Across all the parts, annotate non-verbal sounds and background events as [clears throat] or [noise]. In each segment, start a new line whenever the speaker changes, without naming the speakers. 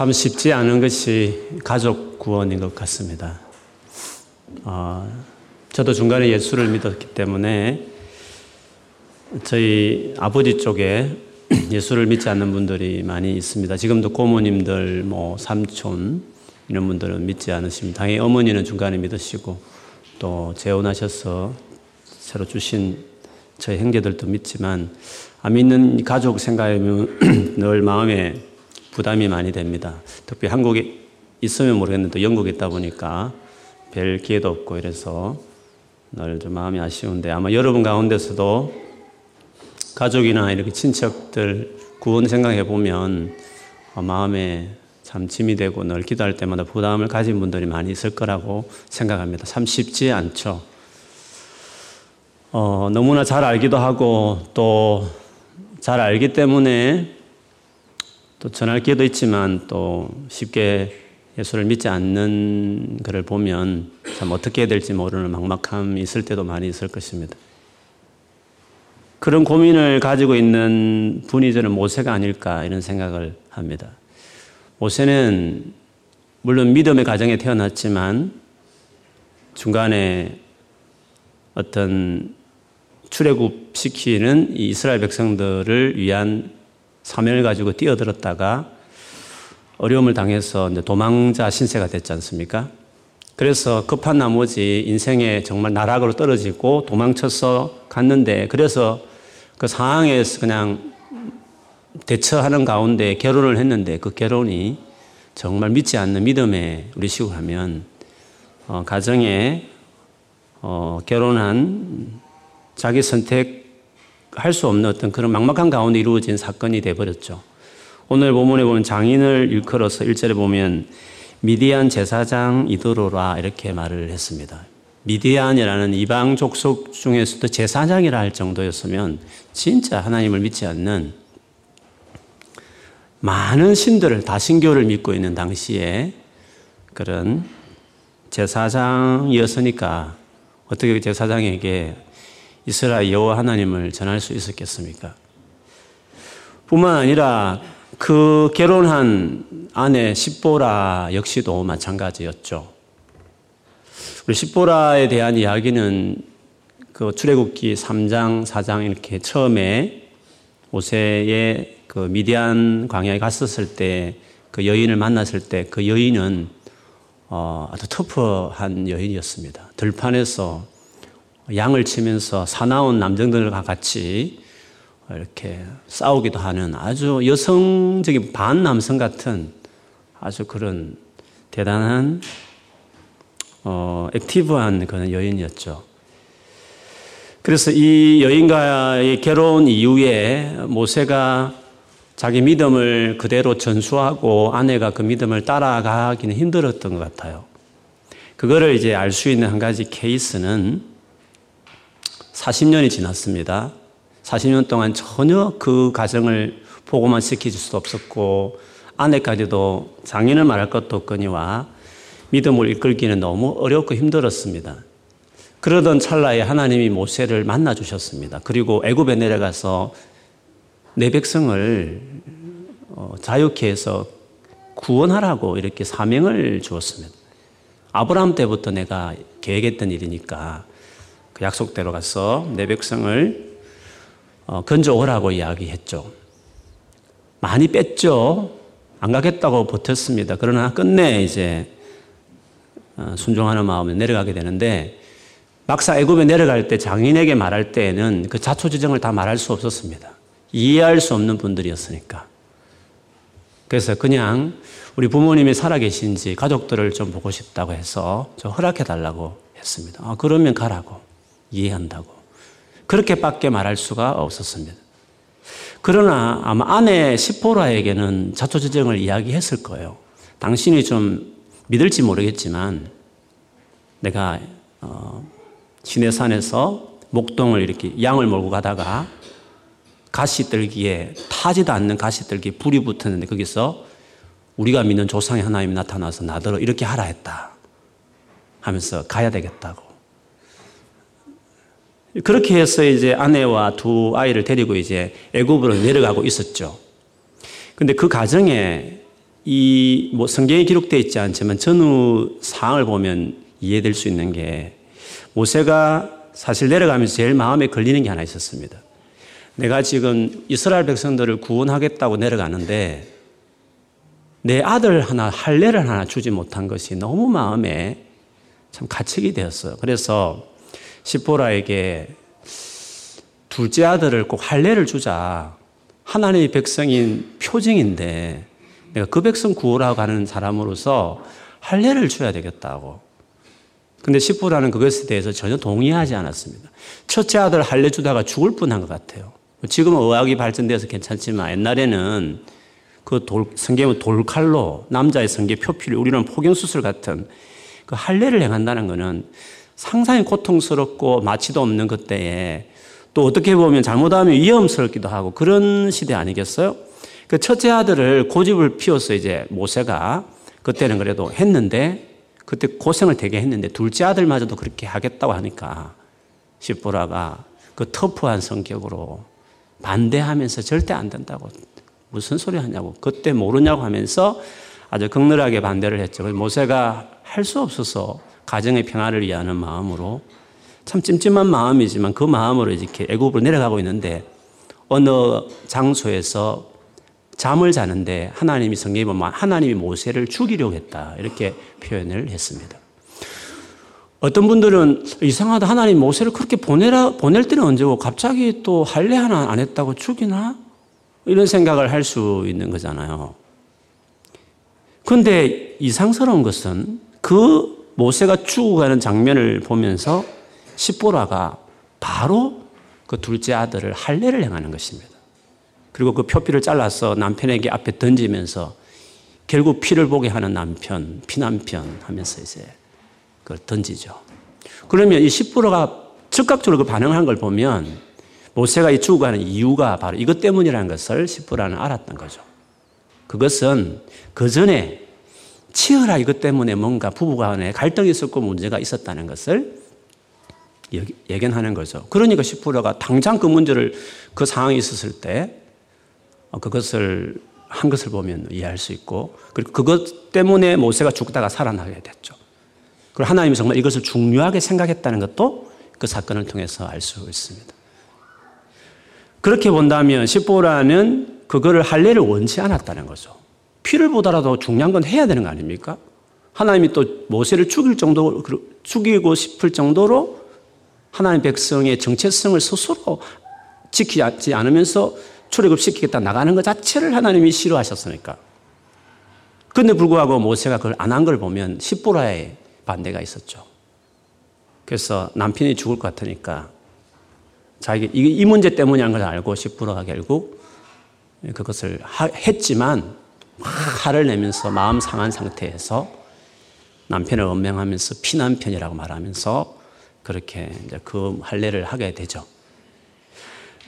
참 쉽지 않은 것이 가족 구원인 것 같습니다. 어, 저도 중간에 예수를 믿었기 때문에 저희 아버지 쪽에 [clears throat] 예수를 믿지 않는 분들이 많이 있습니다. 지금도 고모님들, 뭐 삼촌 이런 분들은 믿지 않으십니다. 당연히 어머니는 중간에 믿으시고 또 재혼하셔서 새로 주신 저희 형제들도 믿지만 안 믿는 가족 생각하면 [clears throat] 늘 마음에 부담이 많이 됩니다. 특히 한국에 있으면 모르겠는데 영국에 있다 보니까 별 기회도 없고 이래서 늘 좀 마음이 아쉬운데 아마 여러분 가운데서도 가족이나 이렇게 친척들 구원 생각해 보면 마음에 참 짐이 되고 늘 기도할 때마다 부담을 가진 분들이 많이 있을 거라고 생각합니다. 참 쉽지 않죠. 어, 너무나 잘 알기도 하고 또 잘 알기 때문에 또 전할 기회도 있지만 또 쉽게 예수를 믿지 않는 그를 보면 참 어떻게 해야 될지 모르는 막막함이 있을 때도 많이 있을 것입니다. 그런 고민을 가지고 있는 분이 저는 모세가 아닐까 이런 생각을 합니다. 모세는 물론 믿음의 가정에 태어났지만 중간에 어떤 출애굽 시키는 이스라엘 백성들을 위한 사명을 가지고 뛰어들었다가 어려움을 당해서 도망자 신세가 됐지 않습니까? 그래서 급한 나머지 인생에 정말 나락으로 떨어지고 도망쳐서 갔는데 그래서 그 상황에서 그냥 대처하는 가운데 결혼을 했는데 그 결혼이 정말 믿지 않는 믿음의 우리 식으로 하면 어, 가정에 어, 결혼한 자기 선택 할 수 없는 어떤 그런 막막한 가운데 이루어진 사건이 돼버렸죠. 오늘 본문에 보면 장인을 일컬어서 1절에 보면 미디안 제사장 이도로라 이렇게 말을 했습니다. 미디안이라는 이방 족속 중에서도 제사장이라 할 정도였으면 진짜 하나님을 믿지 않는 많은 신들을 다 신교를 믿고 있는 당시에 그런 제사장이었으니까 어떻게 제사장에게 이스라엘 여호와 하나님을 전할 수 있었겠습니까? 뿐만 아니라 그 결혼한 아내 십보라 역시도 마찬가지였죠. 우리 십보라에 대한 이야기는 그 출애굽기 3장, 4장 이렇게 처음에 오세의 그 미디안 광야에 갔었을 때 그 여인을 만났을 때 그 여인은 어, 아주 터프한 여인이었습니다. 들판에서 양을 치면서 사나운 남정들과 같이 이렇게 싸우기도 하는 아주 여성적인 반남성 같은 아주 그런 대단한 어, 액티브한 그런 여인이었죠. 그래서 이 여인과의 결혼 이후에 모세가 자기 믿음을 그대로 전수하고 아내가 그 믿음을 따라가기는 힘들었던 것 같아요. 그거를 이제 알 수 있는 한 가지 케이스는 40년이 지났습니다. 40년 동안 전혀 그 가정을 보고만 시켜줄 수도 없었고 아내까지도 장인을 말할 것도 없거니와 믿음을 이끌기는 너무 어렵고 힘들었습니다. 그러던 찰나에 하나님이 모세를 만나 주셨습니다. 그리고 애굽에 내려가서 내 백성을 어, 자유케 해서 구원하라고 이렇게 사명을 주었습니다. 아브라함 때부터 내가 계획했던 일이니까 그 약속대로 가서 내 백성을 어, 건져오라고 이야기했죠. 많이 뺐죠. 안 가겠다고 버텼습니다. 그러나 끝내 이제 어, 순종하는 마음에 내려가게 되는데 막상 애굽에 내려갈 때 장인에게 말할 때에는 그 자초지정을 다 말할 수 없었습니다. 이해할 수 없는 분들이었으니까. 그래서 그냥 우리 부모님이 살아계신지 가족들을 좀 보고 싶다고 해서 저 허락해 달라고 했습니다. 아, 그러면 가라고. 이해한다고. 그렇게밖에 말할 수가 없었습니다. 그러나 아마 아내 시포라에게는 자초지정을 이야기했을 거예요. 당신이 좀 믿을지 모르겠지만 내가 어, 시내산에서 목동을 이렇게 양을 몰고 가다가 가시떨기에 타지도 않는 가시떨기에 불이 붙었는데 거기서 우리가 믿는 조상의 하나님이 나타나서 나더러 이렇게 하라 했다 하면서 가야 되겠다고 그렇게 해서 이제 아내와 두 아이를 데리고 이제 애굽으로 내려가고 있었죠. 근데 그 과정에 이 뭐 성경에 기록되어 있지 않지만 전후 사항을 보면 이해될 수 있는 게 모세가 사실 내려가면서 제일 마음에 걸리는 게 하나 있었습니다. 내가 지금 이스라엘 백성들을 구원하겠다고 내려가는데 내 아들 하나 할례를 하나 주지 못한 것이 너무 마음에 참 가책이 되었어요. 그래서 시포라에게 둘째 아들을 꼭 할례를 주자. 하나님의 백성인 표징인데 내가 그 백성 구호라고 하는 사람으로서 할례를 줘야 되겠다고. 근데 시포라는 그것에 대해서 전혀 동의하지 않았습니다. 첫째 아들 할례 주다가 죽을 뻔한 것 같아요. 지금은 의학이 발전돼서 괜찮지만 옛날에는 그 돌, 성경은 돌칼로 남자의 성계 표피를 우리는 포경수술 같은 그 할례를 행한다는 것은 상당히 고통스럽고 마취도 없는 그때에 또 어떻게 보면 잘못하면 위험스럽기도 하고 그런 시대 아니겠어요? 그 첫째 아들을 고집을 피워서 이제 모세가 그때는 그래도 했는데 그때 고생을 되게 했는데 둘째 아들마저도 그렇게 하겠다고 하니까 시보라가 그 터프한 성격으로 반대하면서 절대 안 된다고 무슨 소리 하냐고 그때 모르냐고 하면서 아주 극렬하게 반대를 했죠. 모세가 할 수 없어서 가정의 평화를 위하는 마음으로 참 찜찜한 마음이지만 그 마음으로 이렇게 애굽으로 내려가고 있는데 어느 장소에서 잠을 자는데 하나님이 성경에 보면 하나님이 모세를 죽이려고 했다 이렇게 표현을 했습니다. 어떤 분들은 이상하다 하나님 모세를 그렇게 보내라 보낼 때는 언제고 갑자기 또 할례 하나 안 했다고 죽이나 이런 생각을 할 수 있는 거잖아요. 그런데 이상스러운 것은 그 모세가 죽어가는 장면을 보면서 십보라가 바로 그 둘째 아들을 할례를 행하는 것입니다. 그리고 그 표피를 잘라서 남편에게 앞에 던지면서 결국 피를 보게 하는 남편, 피남편 하면서 이제 그걸 던지죠. 그러면 이 십보라가 즉각적으로 그 반응한 걸 보면 모세가 이 죽어가는 이유가 바로 이것 때문이라는 것을 십보라는 알았던 거죠. 그것은 그 전에 치열하 이것 때문에 뭔가 부부간에 갈등이 있었고 문제가 있었다는 것을 예견하는 거죠. 그러니까 십보라가 당장 그 문제를 그 상황이 있었을 때 어, 그것을 한 것을 보면 이해할 수 있고 그리고 그것 때문에 모세가 죽다가 살아나게 됐죠. 그리고 하나님이 정말 이것을 중요하게 생각했다는 것도 그 사건을 통해서 알 수 있습니다. 그렇게 본다면 십보라는 그거를 할례를 원치 않았다는 거죠. 피를 보더라도 중요한 건 해야 되는 거 아닙니까? 하나님이 또 모세를 죽일 정도 죽이고 싶을 정도로 하나님 백성의 정체성을 스스로 지키지 않으면서 출애굽시키겠다 나가는 것 자체를 하나님이 싫어하셨으니까. 그런데 불구하고 모세가 그걸 안 한 걸 보면 십보라의 반대가 있었죠. 그래서 남편이 죽을 것 같으니까 자기 이 문제 때문이라는 걸 알고 십보라가 결국 그것을 했지만 화를 내면서 마음 상한 상태에서 남편을 원명하면서 피남편이라고 말하면서 그렇게 이제 그 할례를 하게 되죠.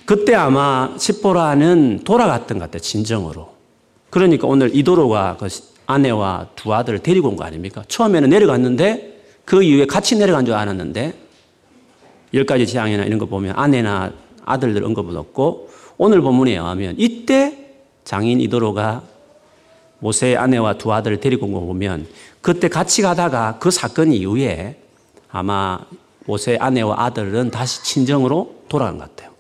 그때 아마 십보라는 돌아갔던 것 같아요, 진정으로. 그러니까 오늘 이도로가 그 아내와 두 아들을 데리고 온 거 아닙니까? 처음에는 내려갔는데 그 이후에 같이 내려간 줄 알았는데 열 가지 재앙이나 이런 거 보면 아내나 아들들 언급은 없고 오늘 본문에 의하면 이때 장인 이도로가 모세의 아내와 두 아들을 데리고 온 거 보면 그때 같이 가다가 그 사건 이후에 아마 모세의 아내와 아들은 다시 친정으로 돌아간 것 같아요.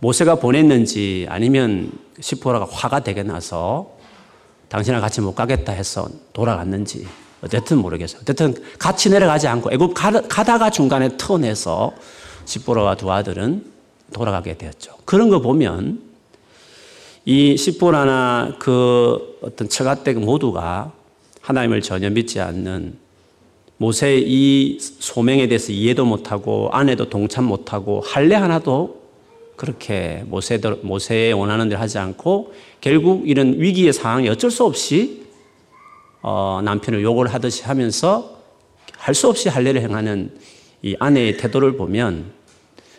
모세가 보냈는지 아니면 시포라가 화가 되게 나서 당신과 같이 못 가겠다 해서 돌아갔는지 어쨌든 모르겠어요. 어쨌든 같이 내려가지 않고 애굽 가다가 중간에 턴해서 시포라와 두 아들은 돌아가게 되었죠. 그런 거 보면 이 시포라나 그 어떤 처가댁 모두가 하나님을 전혀 믿지 않는 모세의 이 소명에 대해서 이해도 못하고 아내도 동참 못하고 할례 하나도 그렇게 모세들, 모세의 원하는 대로 하지 않고 결국 이런 위기의 상황에 어쩔 수 없이 어, 남편을 욕을 하듯이 하면서 할 수 없이 할례를 행하는 이 아내의 태도를 보면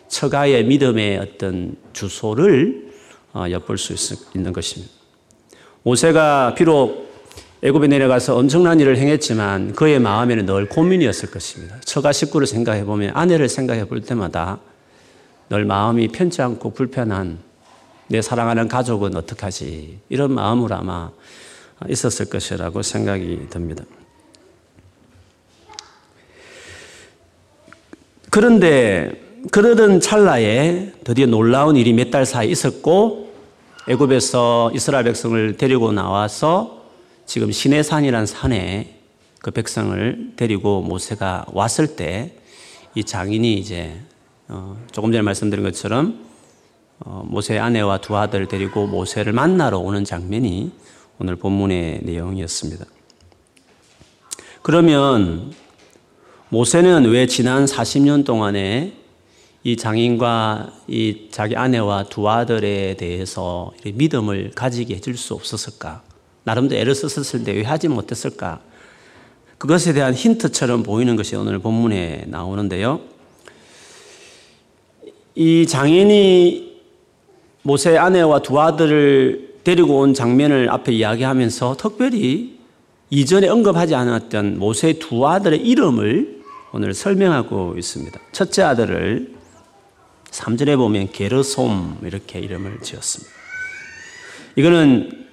처가의 믿음의 어떤 주소를 어, 엿볼 수 있, 있는 것입니다. 모세가 비록 애굽에 내려가서 엄청난 일을 행했지만 그의 마음에는 늘 고민이었을 것입니다. 처가 식구를 생각해 보면 아내를 생각해 볼 때마다 늘 마음이 편치 않고 불편한 내 사랑하는 가족은 어떡하지? 이런 마음으로 아마 있었을 것이라고 생각이 듭니다. 그런데 그러던 찰나에 드디어 놀라운 일이 몇 달 사이 있었고 애굽에서 이스라엘 백성을 데리고 나와서 지금 시내산이란 산에 그 백성을 데리고 모세가 왔을 때 이 장인이 이제 어 조금 전에 말씀드린 것처럼 어 모세의 아내와 두 아들을 데리고 모세를 만나러 오는 장면이 오늘 본문의 내용이었습니다. 그러면 모세는 왜 지난 40년 동안에 이 장인과 이 자기 아내와 두 아들에 대해서 믿음을 가지게 해줄 수 없었을까? 나름대로 애를 썼을 때 왜 하지 못했을까? 그것에 대한 힌트처럼 보이는 것이 오늘 본문에 나오는데요. 이 장인이 모세의 아내와 두 아들을 데리고 온 장면을 앞에 이야기하면서 특별히 이전에 언급하지 않았던 모세의 두 아들의 이름을 오늘 설명하고 있습니다. 첫째 아들을 3절에 보면 게르솜 이렇게 이름을 지었습니다. 이거는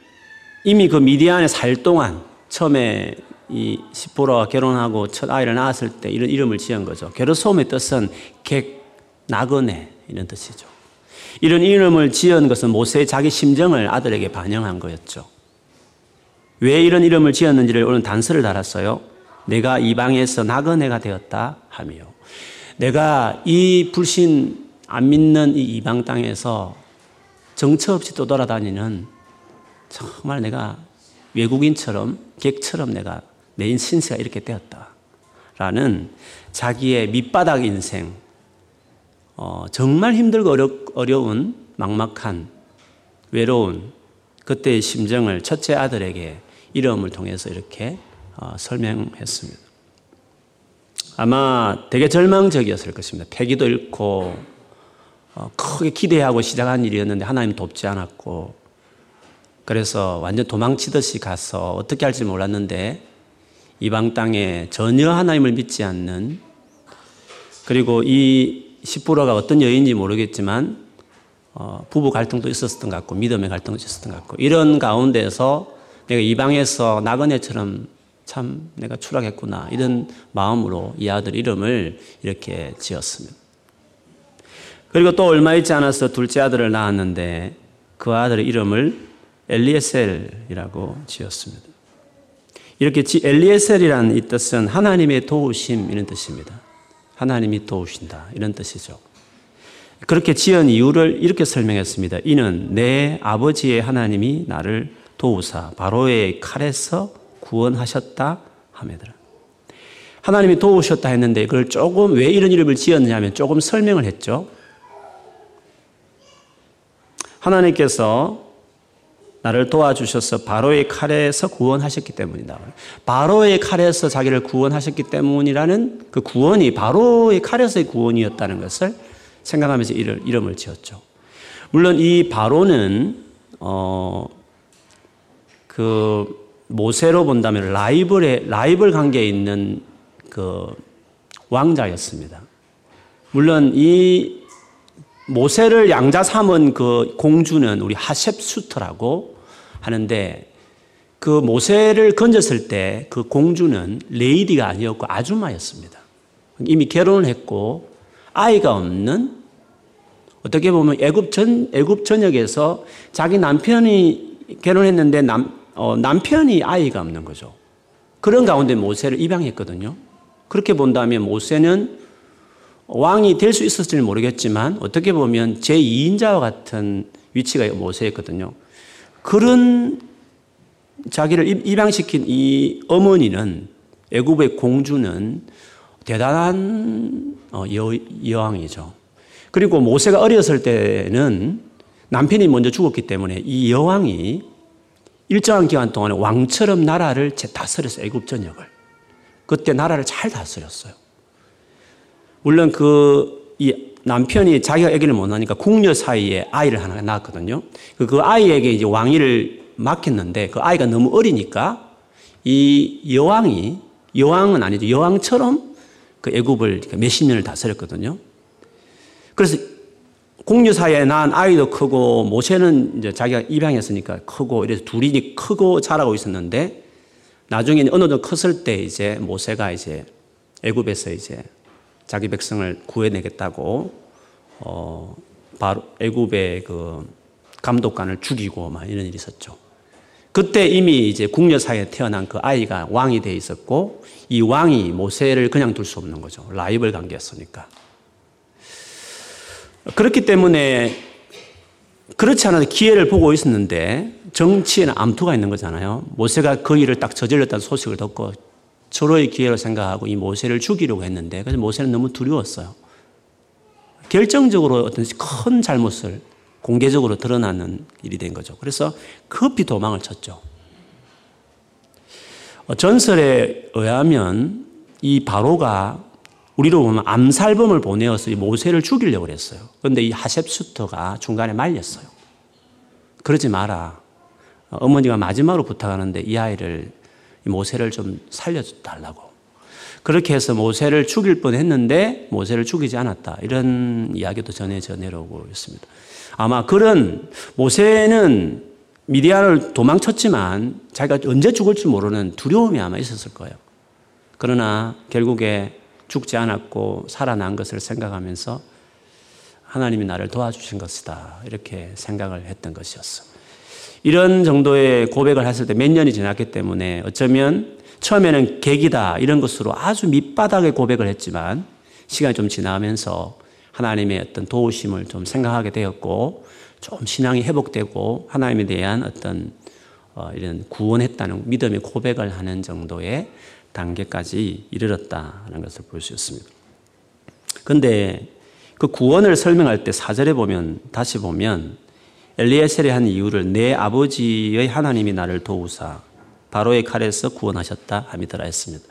이미 그 미디안에 살 동안 처음에 이 시보라와 결혼하고 첫 아이를 낳았을 때 이런 이름을 지은 거죠. 게르솜의 뜻은 객, 나그네 이런 뜻이죠. 이런 이름을 지은 것은 모세의 자기 심정을 아들에게 반영한 거였죠. 왜 이런 이름을 지었는지를 오늘 단서를 달았어요. 내가 이방에서 나그네가 되었다 하며 내가 이 불신 안 믿는 이 이방 땅에서 정처 없이 또 돌아다니는 정말 내가 외국인처럼 객처럼 내가 내 신세가 이렇게 되었다. 라는 자기의 밑바닥 인생, 어, 정말 힘들고 어려, 어려운 막막한 외로운 그때의 심정을 첫째 아들에게 이름을 통해서 이렇게 어, 설명했습니다. 아마 되게 절망적이었을 것입니다. 패기도 잃고 어, 크게 기대하고 시작한 일이었는데 하나님 돕지 않았고 그래서 완전 도망치듯이 가서 어떻게 할지 몰랐는데 이방 땅에 전혀 하나님을 믿지 않는 그리고 이 시부라가 어떤 여인인지 모르겠지만 어, 부부 갈등도 있었던 것 같고 믿음의 갈등도 있었던 것 같고 이런 가운데서 내가 이방에서 나그네처럼 참 내가 추락했구나 이런 마음으로 이 아들 이름을 이렇게 지었습니다. 그리고 또 얼마 있지 않아서 둘째 아들을 낳았는데 그 아들의 이름을 엘리에셀이라고 지었습니다. 이렇게 엘리에셀이라는 이 뜻은 하나님의 도우심 이런 뜻입니다. 하나님이 도우신다 이런 뜻이죠. 그렇게 지은 이유를 이렇게 설명했습니다. 이는 내 아버지의 하나님이 나를 도우사 바로의 칼에서 구원하셨다 하매더라. 하나님이 도우셨다 했는데 그걸 조금 왜 이런 이름을 지었느냐면 조금 설명을 했죠. 하나님께서 나를 도와주셔서 바로의 칼에서 구원하셨기 때문이다. 바로의 칼에서 자기를 구원하셨기 때문이라는 그 구원이 바로의 칼에서의 구원이었다는 것을 생각하면서 이름을 지었죠. 물론 이 바로는 어, 그 모세로 본다면 라이벌의 라이벌 관계에 있는 그 왕자였습니다. 물론 이 모세를 양자 삼은 그 공주는 우리 하셉수트라고 하는데 그 모세를 건졌을 때 그 공주는 레이디가 아니었고 아주마였습니다. 이미 결혼을 했고 아이가 없는 어떻게 보면 애굽 전 애굽 전역에서 자기 남편이 결혼했는데 남 어, 남편이 아이가 없는 거죠. 그런 가운데 모세를 입양했거든요. 그렇게 본다면 모세는 왕이 될 수 있었을지 모르겠지만 어떻게 보면 제2인자와 같은 위치가 모세였거든요. 그런 자기를 입양시킨 이 어머니는 애굽의 공주는 대단한 어, 여, 여왕이죠. 그리고 모세가 어렸을 때는 남편이 먼저 죽었기 때문에 이 여왕이 일정한 기간 동안에 왕처럼 나라를 다스렸어요. 애굽 전역을. 그때 나라를 잘 다스렸어요. 물론 그 이 남편이 자기가 아기를 못 낳으니까 궁녀 사이에 아이를 하나 낳았거든요. 그, 그 아이에게 이제 왕위를 맡겼는데 그 아이가 너무 어리니까 이 여왕이 여왕은 아니죠. 여왕처럼 그 애굽을 몇십 년을 다스렸거든요. 그래서 공유 사이에 난 아이도 크고 모세는 이제 자기가 입양했으니까 크고 이래서 둘이 크고 자라고 있었는데 나중에 어느 정도 컸을 때 이제 모세가 이제 애굽에서 이제 자기 백성을 구해내겠다고 어 바로 애굽의 그 감독관을 죽이고 막 이런 일이 있었죠. 그때 이미 이제 궁녀 사이에 태어난 그 아이가 왕이 돼 있었고 이 왕이 모세를 그냥 둘 수 없는 거죠. 라이벌 관계였으니까. 그렇기 때문에 그렇지 않아도 기회를 보고 있었는데 정치에는 암투가 있는 거잖아요. 모세가 그 일을 딱 저질렀다는 소식을 듣고 서로의 기회로 생각하고 이 모세를 죽이려고 했는데 그래서 모세는 너무 두려웠어요. 결정적으로 어떤 큰 잘못을 공개적으로 드러나는 일이 된 거죠. 그래서 급히 도망을 쳤죠. 어, 전설에 의하면 이 바로가 우리로 보면 암살범을 보내어서 모세를 죽이려고 그랬어요. 그런데 이 하셉수터가 중간에 말렸어요. 그러지 마라. 어머니가 마지막으로 부탁하는데 이 아이를 모세를 좀 살려달라고. 그렇게 해서 모세를 죽일 뻔 했는데 모세를 죽이지 않았다. 이런 이야기도 전해져 내려오고 있습니다. 아마 그런 모세는 미디안을 도망쳤지만 자기가 언제 죽을지 모르는 두려움이 아마 있었을 거예요. 그러나 결국에 죽지 않았고 살아난 것을 생각하면서 하나님이 나를 도와주신 것이다. 이렇게 생각을 했던 것이었어. 이런 정도의 고백을 했을 때 몇 년이 지났기 때문에 어쩌면 처음에는 계기다 이런 것으로 아주 밑바닥의 고백을 했지만 시간이 좀 지나면서 하나님의 어떤 도우심을 좀 생각하게 되었고 좀 신앙이 회복되고 하나님에 대한 어떤 어, 이런 구원했다는 믿음의 고백을 하는 정도의 단계까지 이르렀다는 것을 볼 수 있습니다. 근데 그 구원을 설명할 때 사절에 보면 다시 보면 엘리에셀이 한 이유를 내 아버지의 하나님이 나를 도우사 바로의 칼에서 구원하셨다 함이더라 했습니다.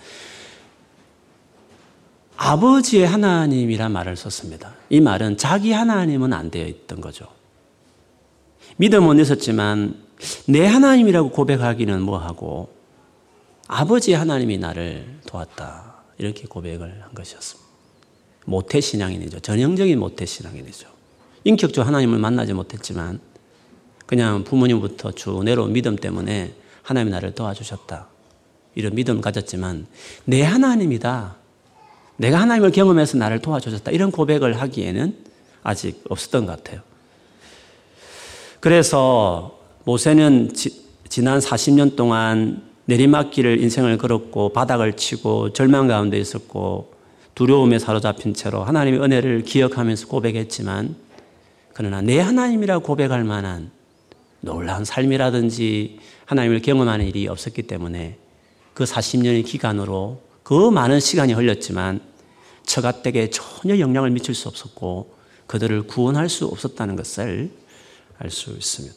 아버지의 하나님이란 말을 썼습니다. 이 말은 자기 하나님은 안 되어 있던 거죠. 믿음은 있었지만 내 하나님이라고 고백하기는 뭐하고 아버지 하나님이 나를 도왔다. 이렇게 고백을 한 것이었습니다. 모태신앙인이죠. 전형적인 모태신앙인이죠. 인격적으로 하나님을 만나지 못했지만 그냥 부모님부터 쭉 내려온 믿음 때문에 하나님이 나를 도와주셨다. 이런 믿음 가졌지만 내 하나님이다. 내가 하나님을 경험해서 나를 도와주셨다. 이런 고백을 하기에는 아직 없었던 것 같아요. 그래서 모세는 지, 지난 40년 동안 내리막길을 인생을 걸었고 바닥을 치고 절망 가운데 있었고 두려움에 사로잡힌 채로 하나님의 은혜를 기억하면서 고백했지만 그러나 내 하나님이라 고백할 만한 놀라운 삶이라든지 하나님을 경험하는 일이 없었기 때문에 그 40년의 기간으로 그 많은 시간이 흘렸지만 처가댁에 전혀 영향을 미칠 수 없었고 그들을 구원할 수 없었다는 것을 알 수 있습니다.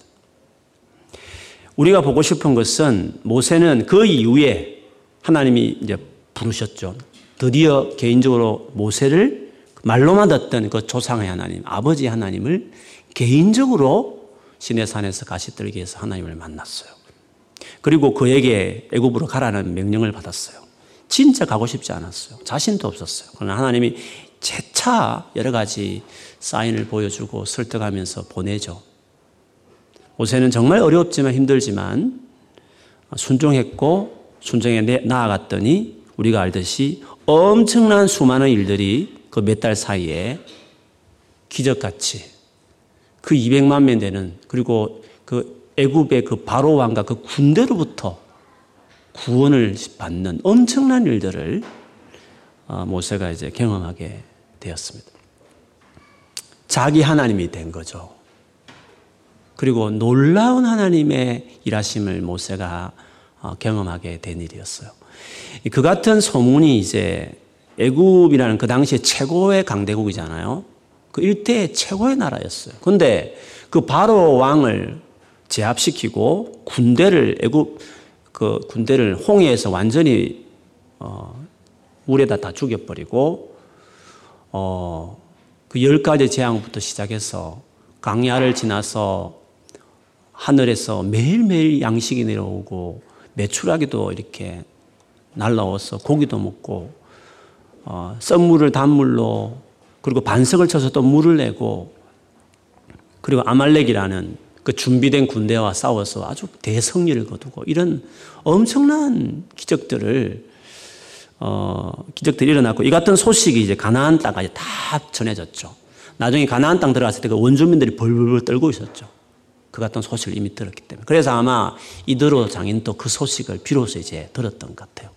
우리가 보고 싶은 것은 모세는 그 이후에 하나님이 이제 부르셨죠. 드디어 개인적으로 모세를 말로만 듣던 그 조상의 하나님, 아버지 하나님을 개인적으로 시내산에서 가시떨기에서 하나님을 만났어요. 그리고 그에게 애굽으로 가라는 명령을 받았어요. 진짜 가고 싶지 않았어요. 자신도 없었어요. 그러나 하나님이 재차 여러 가지 사인을 보여주고 설득하면서 보내죠. 모세는 정말 어렵지만 힘들지만 순종했고 순종에 나아갔더니 우리가 알듯이 엄청난 수많은 일들이 그 몇 달 사이에 기적같이 그 200만 명 되는 그리고 그 애굽의 그 바로 왕과 그 군대로부터 구원을 받는 엄청난 일들을 어, 모세가 이제 경험하게 되었습니다. 자기 하나님이 된 거죠. 그리고 놀라운 하나님의 일하심을 모세가 어, 경험하게 된 일이었어요. 그 같은 소문이 이제 애굽이라는 그 당시에 최고의 강대국이잖아요. 그 일대의 최고의 나라였어요. 근데 그 바로 왕을 제압시키고 군대를 애굽 그 군대를 홍해에서 완전히 어, 물에다 다 죽여버리고 어, 그 열 가지 재앙부터 시작해서 강야를 지나서 하늘에서 매일매일 양식이 내려오고 매출하기도 이렇게 날라와서 고기도 먹고 어, 썬물을 단물로 그리고 반석을 쳐서 또 물을 내고 그리고 아말렉이라는 그 준비된 군대와 싸워서 아주 대승리를 거두고 이런 엄청난 기적들을 어, 기적들이 일어났고 이 같은 소식이 이제 가나안 땅까지 다 전해졌죠. 나중에 가나안 땅 들어갔을 때 그 원주민들이 벌벌 떨고 있었죠. 그 같은 소식을 이미 들었기 때문에. 그래서 아마 이드로 장인도 그 소식을 비로소 이제 들었던 것 같아요.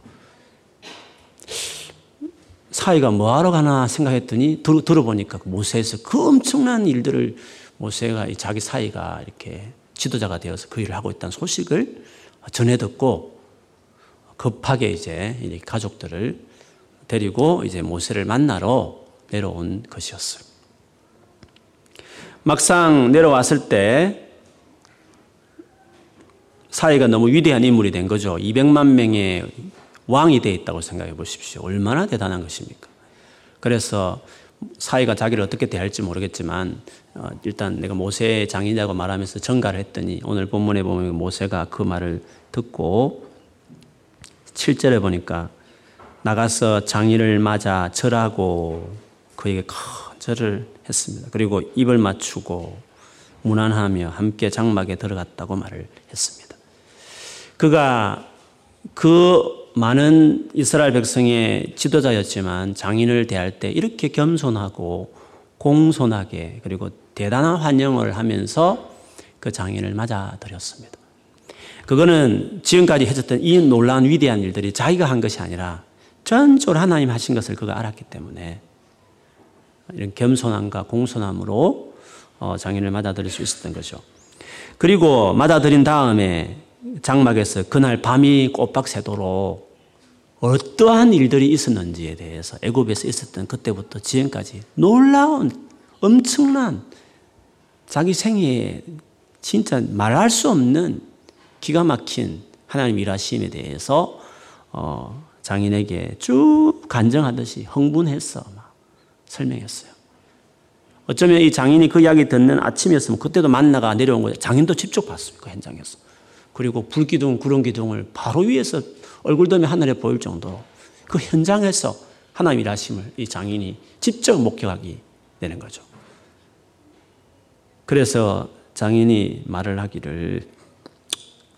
사이가 뭐하러 가나 생각했더니 들, 들어보니까 그 모세에서 그 엄청난 일들을 모세가 자기 사이가 이렇게 지도자가 되어서 그 일을 하고 있다는 소식을 전해 듣고 급하게 이제 가족들을 데리고 이제 모세를 만나러 내려온 것이었어요. 막상 내려왔을 때 사이가 너무 위대한 인물이 된 거죠. 200만 명의 왕이 되어 있다고 생각해 보십시오. 얼마나 대단한 것입니까? 그래서 사이가 자기를 어떻게 대할지 모르겠지만 어, 일단 내가 모세의 장인이라고 말하면서 전가를 했더니 오늘 본문에 보면 모세가 그 말을 듣고 7절에 보니까 나가서 장인을 맞아 절하고 그에게 큰 절을 했습니다. 그리고 입을 맞추고 무난하며 함께 장막에 들어갔다고 말을 했습니다. 그가 그 많은 이스라엘 백성의 지도자였지만 장인을 대할 때 이렇게 겸손하고 공손하게 그리고 대단한 환영을 하면서 그 장인을 맞아들였습니다. 그거는 지금까지 해줬던 이 놀라운 위대한 일들이 자기가 한 것이 아니라 전적으로 하나님 하신 것을 그가 알았기 때문에 이런 겸손함과 공손함으로 어, 장인을 맞아들일 수 있었던 거죠. 그리고 맞아들인 다음에 장막에서 그날 밤이 꼬박 새도록 어떠한 일들이 있었는지에 대해서 애굽에서 있었던 그때부터 지금까지 놀라운 엄청난 자기 생애에 진짜 말할 수 없는 기가 막힌 하나님 일하심에 대해서 어, 장인에게 쭉 간증하듯이 흥분해서 막 설명했어요. 어쩌면 이 장인이 그 이야기 듣는 아침이었으면 그때도 만나가 내려온 거예요. 장인도 직접 봤습니다. 그 현장에서. 그리고 불기둥, 구름기둥을 바로 위에서 얼굴더미 하늘에 보일 정도로 그 현장에서 하나님 일하심을 이 장인이 직접 목격하게 되는 거죠. 그래서 장인이 말을 하기를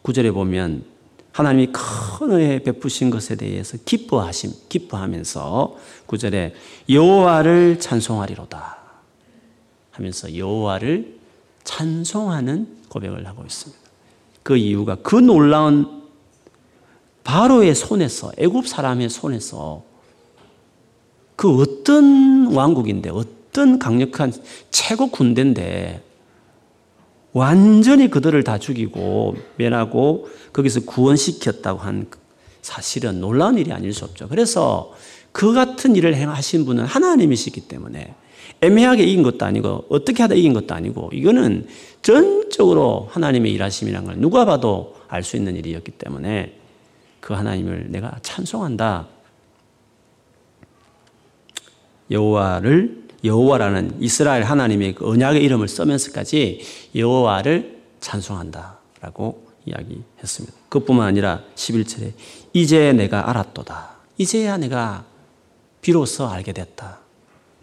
구절에 보면 하나님이 큰 은혜 베푸신 것에 대해서 기뻐하심, 기뻐하면서 구절에 여호와를 찬송하리로다 하면서 여호와를 찬송하는 고백을 하고 있습니다. 그 이유가 그 놀라운 바로의 손에서 애굽 사람의 손에서 그 어떤 왕국인데 어떤 강력한 최고 군대인데 완전히 그들을 다 죽이고 멸하고 거기서 구원시켰다고 한 사실은 놀라운 일이 아닐 수 없죠. 그래서 그 같은 일을 행하신 분은 하나님이시기 때문에 애매하게 이긴 것도 아니고 어떻게 하다 이긴 것도 아니고 이거는 전적으로 하나님의 일하심이라는 걸 누가 봐도 알 수 있는 일이었기 때문에 그 하나님을 내가 찬송한다. 여호와를 여호와라는 이스라엘 하나님의 그 언약의 이름을 쓰면서까지 여호와를 찬송한다라고 이야기했습니다. 그뿐만 아니라 11절에 이제 내가 알았도다. 이제야 내가 비로소 알게 됐다.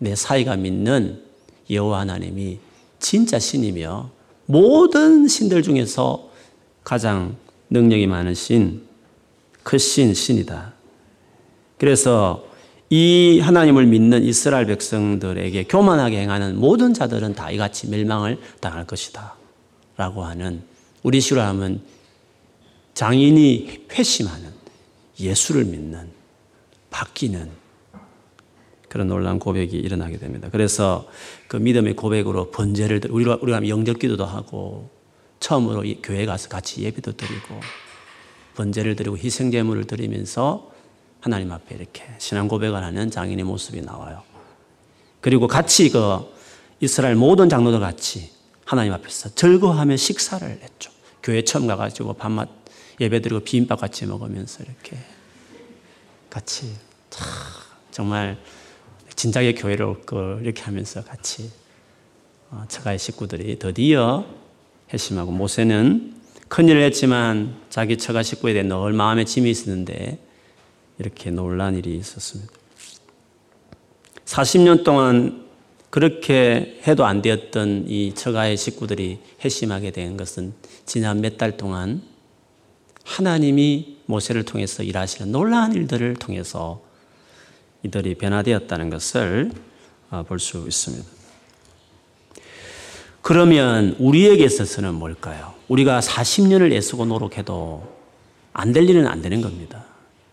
내 사이가 믿는 여호와 하나님이 진짜 신이며 모든 신들 중에서 가장 능력이 많은 신, 그 신, 신이다. 그래서 이 하나님을 믿는 이스라엘 백성들에게 교만하게 행하는 모든 자들은 다 이같이 멸망을 당할 것이다. 라고 하는 우리 시로 하면 장인이 회심하는 예수를 믿는 바뀌는 그런 놀라운 고백이 일어나게 됩니다. 그래서 그 믿음의 고백으로 번제를 우리가 우리가 영접 기도도 하고 처음으로 교회 가서 같이 예배도 드리고 번제를 드리고 희생 제물을 드리면서 하나님 앞에 이렇게 신앙 고백을 하는 장인의 모습이 나와요. 그리고 같이 그 이스라엘 모든 장로들 같이 하나님 앞에서 즐거워하며 식사를 했죠. 교회 처음 가가지고 밤맛 예배드리고 비빔밥 같이 먹으면서 이렇게 같이 정말 진작에 교회를 올 걸 이렇게 하면서 같이 어, 처가의 식구들이 드디어 회심하고 모세는 큰일을 했지만 자기 처가 식구에 대해 늘 마음에 짐이 있었는데 이렇게 놀란 일이 있었습니다. 40년 동안 그렇게 해도 안 되었던 이 처가의 식구들이 회심하게 된 것은 지난 몇 달 동안 하나님이 모세를 통해서 일하시는 놀라운 일들을 통해서 이들이 변화되었다는 것을 어, 볼수 있습니다. 그러면 우리에게 있어서는 뭘까요? 우리가 40년을 애쓰고 노력해도 안 될 일은 안 되는 겁니다.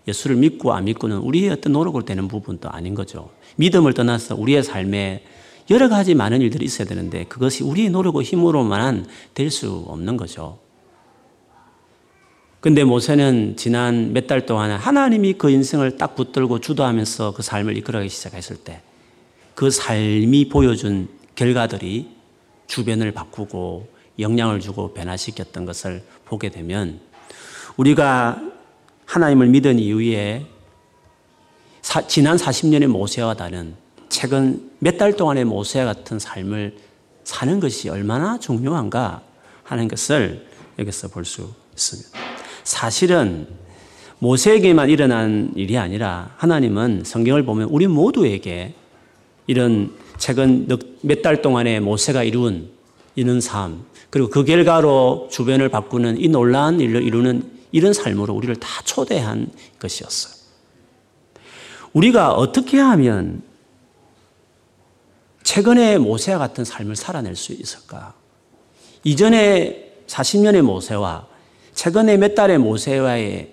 예수를 믿고 안 믿고는 우리의 어떤 노력으로 되는 부분도 아닌 거죠. 믿음을 떠나서 우리의 삶에 여러 가지 많은 일들이 있어야 되는데 그것이 우리의 노력과 힘으로만 될 수 없는 거죠. 근데 모세는 지난 몇 달 동안 하나님이 그 인생을 딱 붙들고 주도하면서 그 삶을 이끌어가기 시작했을 때 그 삶이 보여준 결과들이 주변을 바꾸고 영향을 주고 변화시켰던 것을 보게 되면 우리가 하나님을 믿은 이후에 사, 지난 40년의 모세와 다른 최근 몇 달 동안의 모세와 같은 삶을 사는 것이 얼마나 중요한가 하는 것을 여기서 볼 수 있습니다. 사실은 모세에게만 일어난 일이 아니라 하나님은 성경을 보면 우리 모두에게 이런 최근 몇 달 동안의 모세가 이룬 이런 삶, 그리고 그 결과로 주변을 바꾸는 이 놀라운 일을 이루는 이런 삶으로 우리를 다 초대한 것이었어요. 우리가 어떻게 하면 최근의 모세와 같은 삶을 살아낼 수 있을까? 이전에 40년의 모세와 최근에 몇 달의 모세와의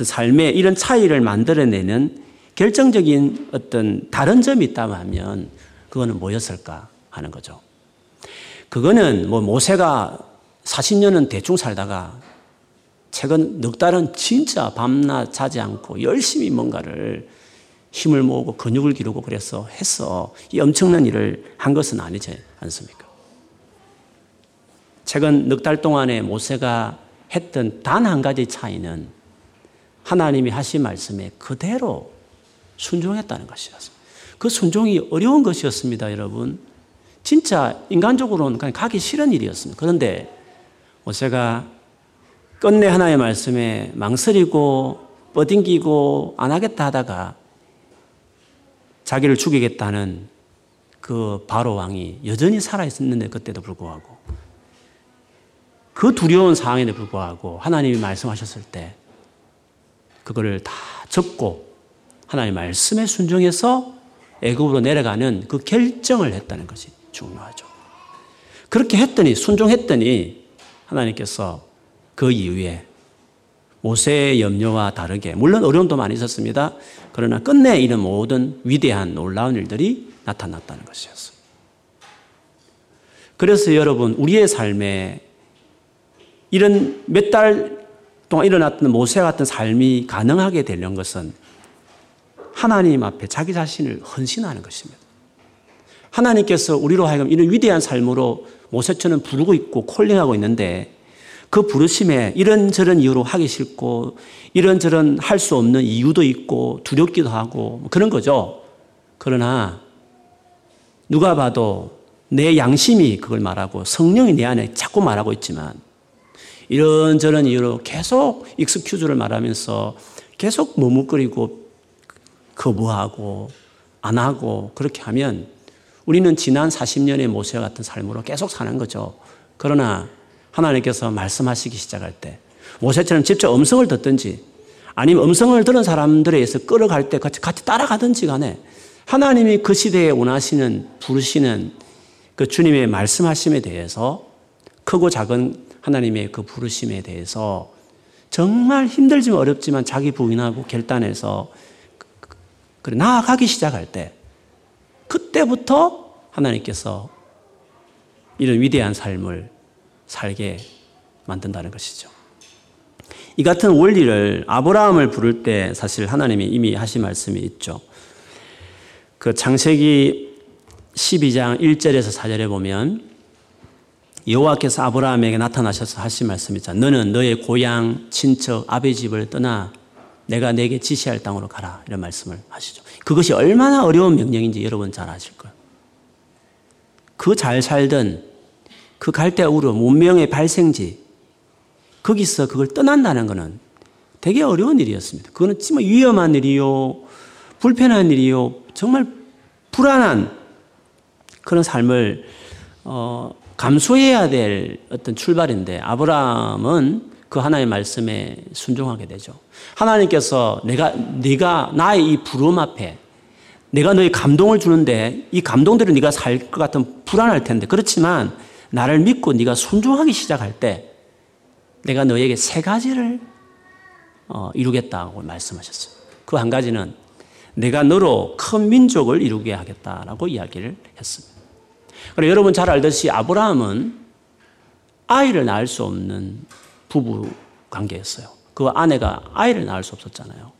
삶의 이런 차이를 만들어내는 결정적인 어떤 다른 점이 있다면 그거는 뭐였을까 하는 거죠. 그거는 뭐 모세가 40년은 대충 살다가 최근 넉 달은 진짜 밤낮 자지 않고 열심히 뭔가를 힘을 모으고 근육을 기르고 그래서 했어. 이 엄청난 일을 한 것은 아니지 않습니까? 최근 넉 달 동안에 모세가 했던 단 한 가지 차이는 하나님이 하신 말씀에 그대로 순종했다는 것이었어요. 그 순종이 어려운 것이었습니다, 여러분. 진짜 인간적으로는 그냥 가기 싫은 일이었습니다. 그런데 모세가 끝내 하나의 말씀에 망설이고 뻗딩기고 안 하겠다 하다가 자기를 죽이겠다는 그 바로 왕이 여전히 살아있었는데 그때도 불구하고 그 두려운 상황에도 불구하고 하나님이 말씀하셨을 때 그거를 다 접고 하나님 말씀에 순종해서 애굽으로 내려가는 그 결정을 했다는 것이 중요하죠. 그렇게 했더니 순종했더니 하나님께서 그 이후에 모세의 염려와 다르게 물론 어려움도 많이 있었습니다. 그러나 끝내 이런 모든 위대한 놀라운 일들이 나타났다는 것이었어요. 그래서 여러분 우리의 삶에 이런 몇 달 동안 일어났던 모세와 같은 삶이 가능하게 되는 것은 하나님 앞에 자기 자신을 헌신하는 것입니다. 하나님께서 우리로 하여금 이런 위대한 삶으로 모세처럼 부르고 있고 콜링하고 있는데 그 부르심에 이런저런 이유로 하기 싫고 이런저런 할 수 없는 이유도 있고 두렵기도 하고 뭐 그런 거죠. 그러나 누가 봐도 내 양심이 그걸 말하고 성령이 내 안에 자꾸 말하고 있지만 이런저런 이유로 계속 익스큐즈를 말하면서 계속 머뭇거리고 거부하고 안 하고 그렇게 하면 우리는 지난 40년의 모세 같은 삶으로 계속 사는 거죠. 그러나 하나님께서 말씀하시기 시작할 때 모세처럼 직접 음성을 듣든지 아니면 음성을 들은 사람들에 의해서 끌어갈 때 같이, 같이 따라가든지 간에 하나님이 그 시대에 원하시는 부르시는 그 주님의 말씀하심에 대해서 크고 작은 하나님의 그 부르심에 대해서 정말 힘들지만 어렵지만 자기 부인하고 결단해서 그래 나아가기 시작할 때 그때부터 하나님께서 이런 위대한 삶을 살게 만든다는 것이죠. 이 같은 원리를 아브라함을 부를 때 사실 하나님이 이미 하신 말씀이 있죠. 그 창세기 12장 1절에서 4절에 보면 여호와께서 아브라함에게 나타나셔서 하신 말씀이 있잖아. 너는 너의 고향, 친척, 아비 집을 떠나 내가 내게 지시할 땅으로 가라. 이런 말씀을 하시죠. 그것이 얼마나 어려운 명령인지 여러분 잘 아실 거예요. 그 잘 살던 그 갈대아 우르 문명의 발생지 거기서 그걸 떠난다는 것은 되게 어려운 일이었습니다. 그거는 정말 위험한 일이요, 불편한 일이요, 정말 불안한 그런 삶을 어, 감수해야 될 어떤 출발인데 아브라함은 그 하나님의 말씀에 순종하게 되죠. 하나님께서 내가 네가 나의 이 부름 앞에 내가 너희 감동을 주는데 이 감동대로 네가 살 것 같은 불안할 텐데 그렇지만 나를 믿고 네가 순종하기 시작할 때 내가 너에게 세 가지를 어, 이루겠다고 말씀하셨어요. 그 한 가지는 내가 너로 큰 민족을 이루게 하겠다라고 이야기를 했습니다. 그리고 여러분 잘 알듯이 아브라함은 아이를 낳을 수 없는 부부 관계였어요. 그 아내가 아이를 낳을 수 없었잖아요.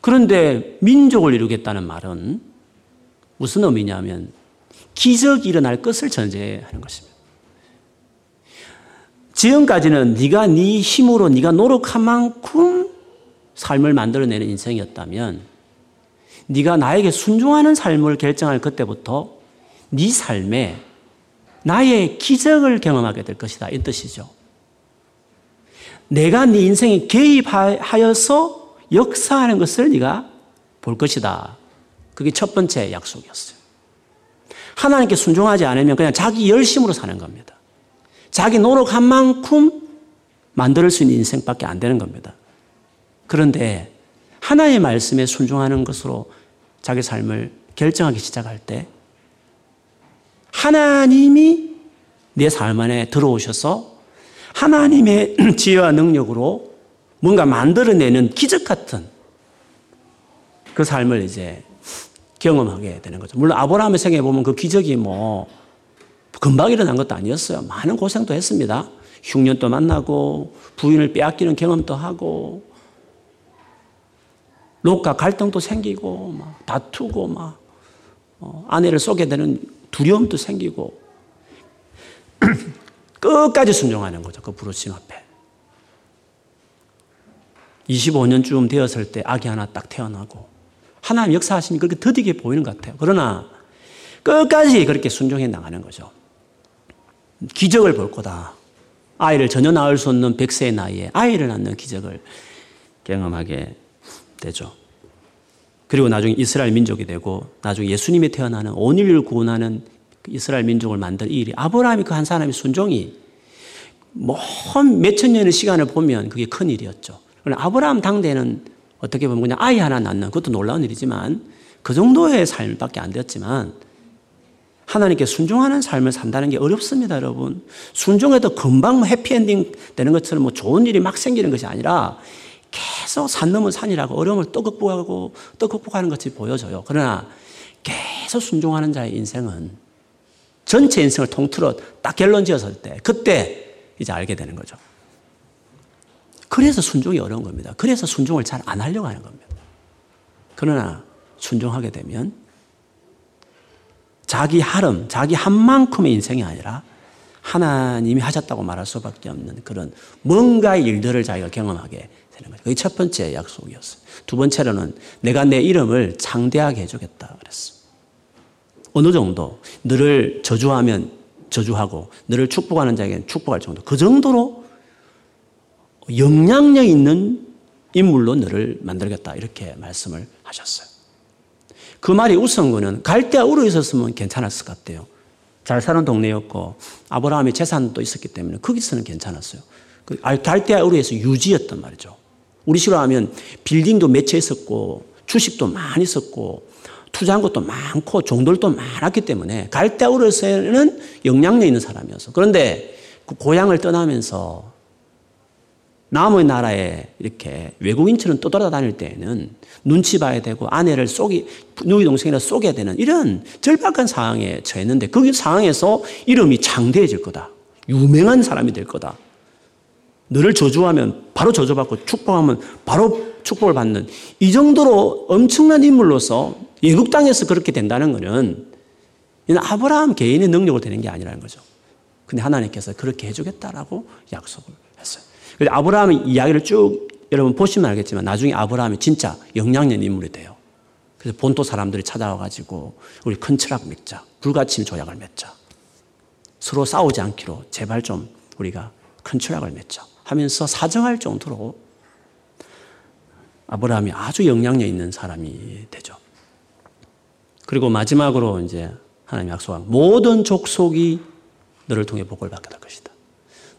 그런데 민족을 이루겠다는 말은 무슨 의미냐면 기적이 일어날 것을 전제하는 것입니다. 지금까지는 네가 네 힘으로 네가 노력한 만큼 삶을 만들어내는 인생이었다면 네가 나에게 순종하는 삶을 결정할 그때부터 네 삶에 나의 기적을 경험하게 될 것이다 이 뜻이죠. 내가 네 인생에 개입하여서 역사하는 것을 네가 볼 것이다. 그게 첫 번째 약속이었어요. 하나님께 순종하지 않으면 그냥 자기 열심으로 사는 겁니다. 자기 노력한 만큼 만들 수 있는 인생밖에 안 되는 겁니다. 그런데 하나님의 말씀에 순종하는 것으로 자기 삶을 결정하기 시작할 때 하나님이 내 삶 안에 들어오셔서 하나님의 [clears throat] 지혜와 능력으로 뭔가 만들어내는 기적 같은 그 삶을 이제 경험하게 되는 거죠. 물론 아브라함의 생에 보면 그 기적이 뭐 금방 일어난 것도 아니었어요. 많은 고생도 했습니다. 흉년도 만나고 부인을 빼앗기는 경험도 하고 롯과 갈등도 생기고 막 다투고 막 어, 아내를 쏘게 되는 두려움도 생기고 [clears throat] 끝까지 순종하는 거죠. 그 부르심 앞에. 25년쯤 되었을 때 아기 하나 딱 태어나고 하나님 역사하심이 그렇게 더디게 보이는 것 같아요. 그러나 끝까지 그렇게 순종해 나가는 거죠. 기적을 볼 거다. 아이를 전혀 낳을 수 없는 100세의 나이에 아이를 낳는 기적을 경험하게 되죠. 그리고 나중에 이스라엘 민족이 되고 나중에 예수님이 태어나는 온 인류를 구원하는 그 이스라엘 민족을 만들 이 일이 아브라함이 그 한 사람의 순종이 먼 몇천 년의 시간을 보면 그게 큰 일이었죠. 아브라함 당대에는 어떻게 보면 그냥 아이 하나 낳는 그것도 놀라운 일이지만 그 정도의 삶밖에 안 되었지만 하나님께 순종하는 삶을 산다는 게 어렵습니다, 여러분. 순종해도 금방 뭐 해피엔딩 되는 것처럼 뭐 좋은 일이 막 생기는 것이 아니라 계속 산 넘은 산이라고 어려움을 또 극복하고 또 극복하는 것이 보여져요. 그러나 계속 순종하는 자의 인생은 전체 인생을 통틀어 딱 결론 지었을 때 그때 이제 알게 되는 거죠. 그래서 순종이 어려운 겁니다. 그래서 순종을 잘 안 하려고 하는 겁니다. 그러나 순종하게 되면 자기 하름, 자기 한 만큼의 인생이 아니라 하나님이 하셨다고 말할 수밖에 없는 그런 뭔가의 일들을 자기가 경험하게 되는 거죠. 그게 첫 번째 약속이었어요. 두 번째로는 내가 내 이름을 창대하게 해주겠다 그랬어. 어느 정도 너를 저주하면 저주하고 너를 축복하는 자에게는 축복할 정도. 그 정도로 영향력 있는 인물로 너를 만들겠다 이렇게 말씀을 하셨어요. 그 말이 우스운 거는 갈대아 우르 있었으면 괜찮았을 것 같아요. 잘 사는 동네였고 아브라함의 재산도 있었기 때문에 거기서는 괜찮았어요. 그 갈대아 우르에서 유지였단 말이죠. 우리 식으로 하면 빌딩도 몇 채 있었고 주식도 많이 있었고 투자한 것도 많고 종들도 많았기 때문에 갈대아 우르에서는 영향력 있는 사람이었어. 그런데 그 고향을 떠나면서 남의 나라에 이렇게 외국인처럼 떠돌아다닐 때에는 눈치 봐야 되고 아내를 쏘기, 누이 동생이라 쏘게 되는 이런 절박한 상황에 처했는데 그 상황에서 이름이 창대해질 거다. 유명한 사람이 될 거다. 너를 저주하면 바로 저주받고 축복하면 바로 축복을 받는 이 정도로 엄청난 인물로서 예국 땅에서 그렇게 된다는 것은 아브라함 개인의 능력으로 되는 게 아니라는 거죠. 근데 하나님께서 그렇게 해주겠다라고 약속을 했어요. 아브라함의 이야기를 쭉 여러분 보시면 알겠지만 나중에 아브라함이 진짜 영향력 인물이 돼요. 그래서 본토 사람들이 찾아와가지고 우리 큰 철학 맺자. 불가침 조약을 맺자. 서로 싸우지 않기로 제발 좀 우리가 큰 철학을 맺자. 하면서 사정할 정도로 아브라함이 아주 영향력 있는 사람이 되죠. 그리고 마지막으로 이제 하나님 약속한 모든 족속이 너를 통해 복을 받게 될 것이다.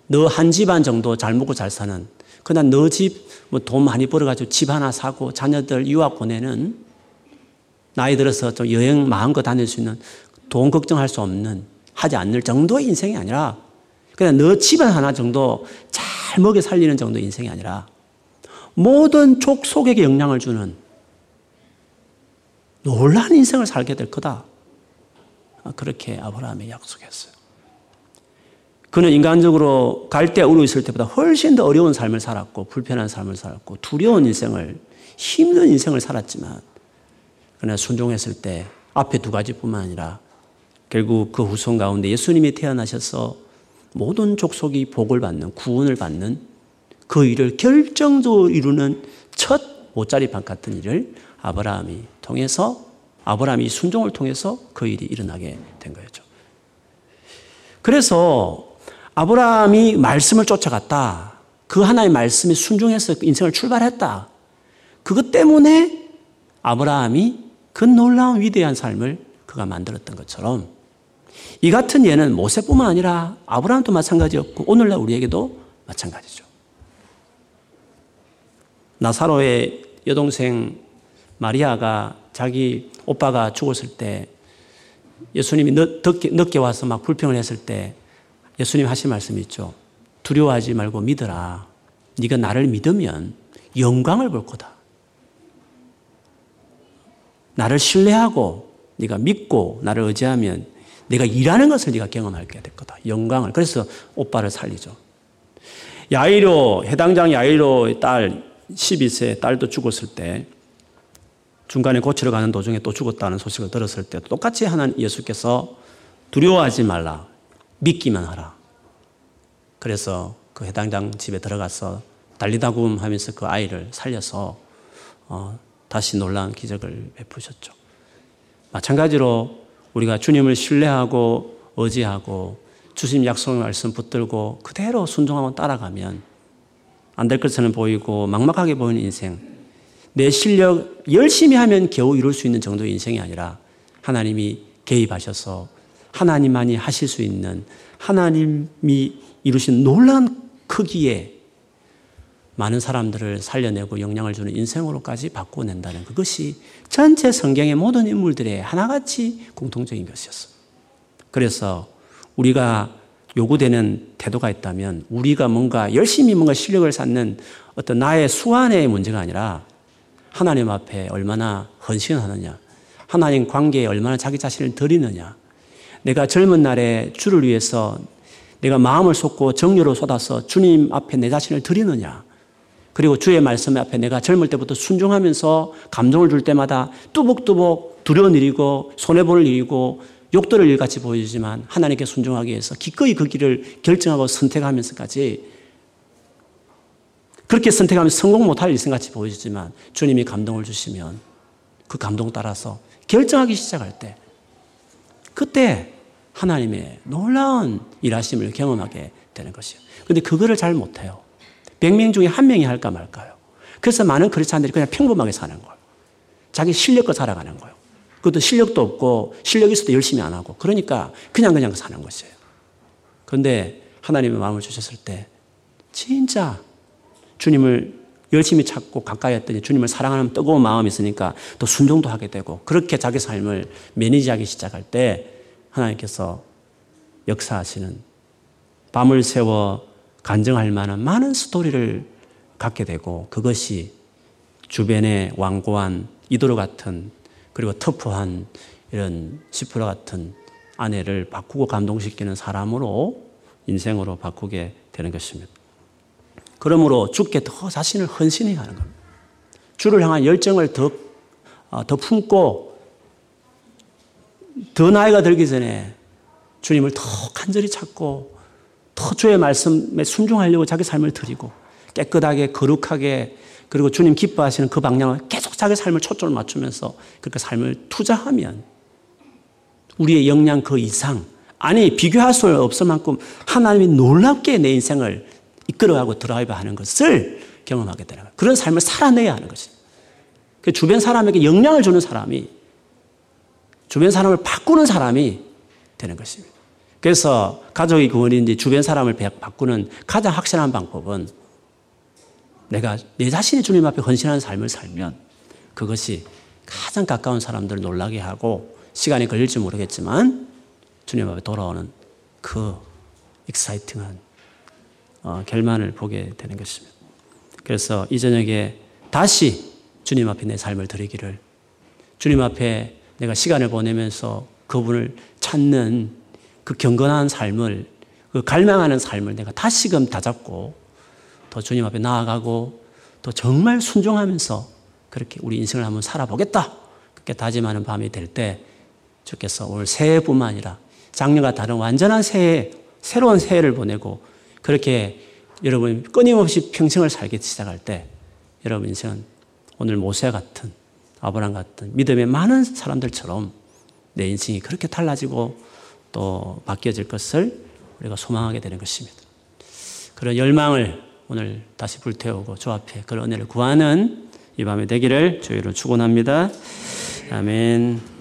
너 한 집안 정도 잘 먹고 잘 사는 그냥 너 집 뭐 돈 많이 벌어가지고 집 하나 사고 자녀들 유학 보내는 나이 들어서 좀 여행 마음껏 다닐 수 있는 돈 걱정할 수 없는 하지 않을 정도의 인생이 아니라 그냥 너 집안 하나 정도 잘 먹여 살리는 정도의 인생이 아니라 모든 족속에게 영향을 주는 놀라운 인생을 살게 될 거다. 그렇게 아브라함이 약속했어요. 그는 인간적으로 갈대 우로 있을 때보다 훨씬 더 어려운 삶을 살았고 불편한 삶을 살았고 두려운 인생을 힘든 인생을 살았지만 그러나 순종했을 때 앞에 두 가지뿐만 아니라 결국 그 후손 가운데 예수님이 태어나셔서 모든 족속이 복을 받는 구원을 받는 그 일을 결정적으로 이루는 첫 모짜리판 같은 일을 아브라함이 통해서 아브라함이 순종을 통해서 그 일이 일어나게 된 거죠. 그래서 아브라함이 말씀을 쫓아갔다. 그 하나의 말씀에 순종해서 인생을 출발했다. 그것 때문에 아브라함이 그 놀라운 위대한 삶을 그가 만들었던 것처럼 이 같은 예는 모세뿐만 아니라 아브라함도 마찬가지였고 오늘날 우리에게도 마찬가지죠. 나사로의 여동생 마리아가 자기 오빠가 죽었을 때 예수님이 늦게, 늦게 와서 막 불평을 했을 때 예수님 하신 말씀이 있죠. 두려워하지 말고 믿어라. 네가 나를 믿으면 영광을 볼 거다. 나를 신뢰하고 네가 믿고 나를 의지하면 내가 일하는 것을 네가 경험하게 될 거다. 영광을. 그래서 오빠를 살리죠. 야이로 해당장 야이로의 딸 12세 딸도 죽었을 때 중간에 고치러 가는 도중에 또 죽었다는 소식을 들었을 때 똑같이 하나님 예수께서 두려워하지 말라. 믿기만 하라. 그래서 그 해당장 집에 들어가서 달리다굼 하면서 그 아이를 살려서 어, 다시 놀라운 기적을 베푸셨죠. 마찬가지로 우리가 주님을 신뢰하고 의지하고 주님 약속의 말씀 붙들고 그대로 순종하고 따라가면 안 될 것처럼 보이고 막막하게 보이는 인생. 내 실력 열심히 하면 겨우 이룰 수 있는 정도의 인생이 아니라 하나님이 개입하셔서 하나님만이 하실 수 있는 하나님이 이루신 놀라운 크기의 많은 사람들을 살려내고 영향을 주는 인생으로까지 바꿔낸다는 그것이 전체 성경의 모든 인물들의 하나같이 공통적인 것이었어. 그래서 우리가 요구되는 태도가 있다면 우리가 뭔가 열심히 뭔가 실력을 쌓는 어떤 나의 수완의 문제가 아니라 하나님 앞에 얼마나 헌신하느냐, 하나님 관계에 얼마나 자기 자신을 드리느냐, 내가 젊은 날에 주를 위해서 내가 마음을 쏟고 정료로 쏟아서 주님 앞에 내 자신을 드리느냐, 그리고 주의 말씀 앞에 내가 젊을 때부터 순종하면서 감동을 줄 때마다 뚜벅뚜벅 두려운 일이고 손해보는 일이고 욕들을 일같이 보이지만 하나님께 순종하기 위해서 기꺼이 그 길을 결정하고 선택하면서까지 그렇게 선택하면 성공 못할 일생같이 보이지만 주님이 감동을 주시면 그 감동 따라서 결정하기 시작할 때 그때 하나님의 놀라운 일하심을 경험하게 되는 것이에요. 근데 그거를 잘 못해요. 100명 중에 한 명이 할까 말까요? 그래서 많은 크리스찬들이 그냥 평범하게 사는 거예요. 자기 실력껏 살아가는 거예요. 그것도 실력도 없고 실력 있어도 열심히 안 하고 그러니까 그냥 그냥 사는 것이에요. 그런데 하나님의 마음을 주셨을 때 진짜 주님을 열심히 찾고 가까이 했더니 주님을 사랑하는 뜨거운 마음이 있으니까 또 순종도 하게 되고 그렇게 자기 삶을 매니지하기 시작할 때 하나님께서 역사하시는 밤을 세워 간증할 만한 많은 스토리를 갖게 되고 그것이 주변의 완고한 이도로 같은 그리고 터프한 이런 시프라 같은 아내를 바꾸고 감동시키는 사람으로 인생으로 바꾸게 되는 것입니다. 그러므로 주께 더 자신을 헌신해 가는 겁니다. 주를 향한 열정을 더, 어, 더 품고 더 나이가 들기 전에 주님을 더 간절히 찾고 더 주의 말씀에 순종하려고 자기 삶을 드리고 깨끗하게 거룩하게 그리고 주님 기뻐하시는 그 방향을 계속 자기 삶을 초점을 맞추면서 그렇게 삶을 투자하면 우리의 역량 그 이상 아니 비교할 수 없을 만큼 하나님이 놀랍게 내 인생을 이끌어가고 드라이브 하는 것을 경험하게 되는 거예요. 그런 삶을 살아내야 하는 것이그 주변 사람에게 영향을 주는 사람이 주변 사람을 바꾸는 사람이 되는 것입니다. 그래서 가족이 구원인지 주변 사람을 바꾸는 가장 확실한 방법은 내가 내 자신이 주님 앞에 헌신하는 삶을 살면 그것이 가장 가까운 사람들을 놀라게 하고 시간이 걸릴지 모르겠지만 주님 앞에 돌아오는 그 익사이팅한 어, 결말을 보게 되는 것입니다. 그래서 이 저녁에 다시 주님 앞에 내 삶을 드리기를 주님 앞에 내가 시간을 보내면서 그분을 찾는 그 경건한 삶을 그 갈망하는 삶을 내가 다시금 다잡고 더 주님 앞에 나아가고 또 정말 순종하면서 그렇게 우리 인생을 한번 살아보겠다. 그렇게 다짐하는 밤이 될 때 주께서 올 새해뿐만 아니라 작년과 다른 완전한 새해, 새로운 새해를 보내고 그렇게 여러분 끊임없이 평생을 살기 시작할 때 여러분 인생은 오늘 모세 같은 아브람 같은 믿음의 많은 사람들처럼 내 인생이 그렇게 달라지고 또 바뀌어질 것을 우리가 소망하게 되는 것입니다. 그런 열망을 오늘 다시 불태우고 주 앞에 그런 은혜를 구하는 이 밤에 되기를 주의로 축원합니다. 아멘.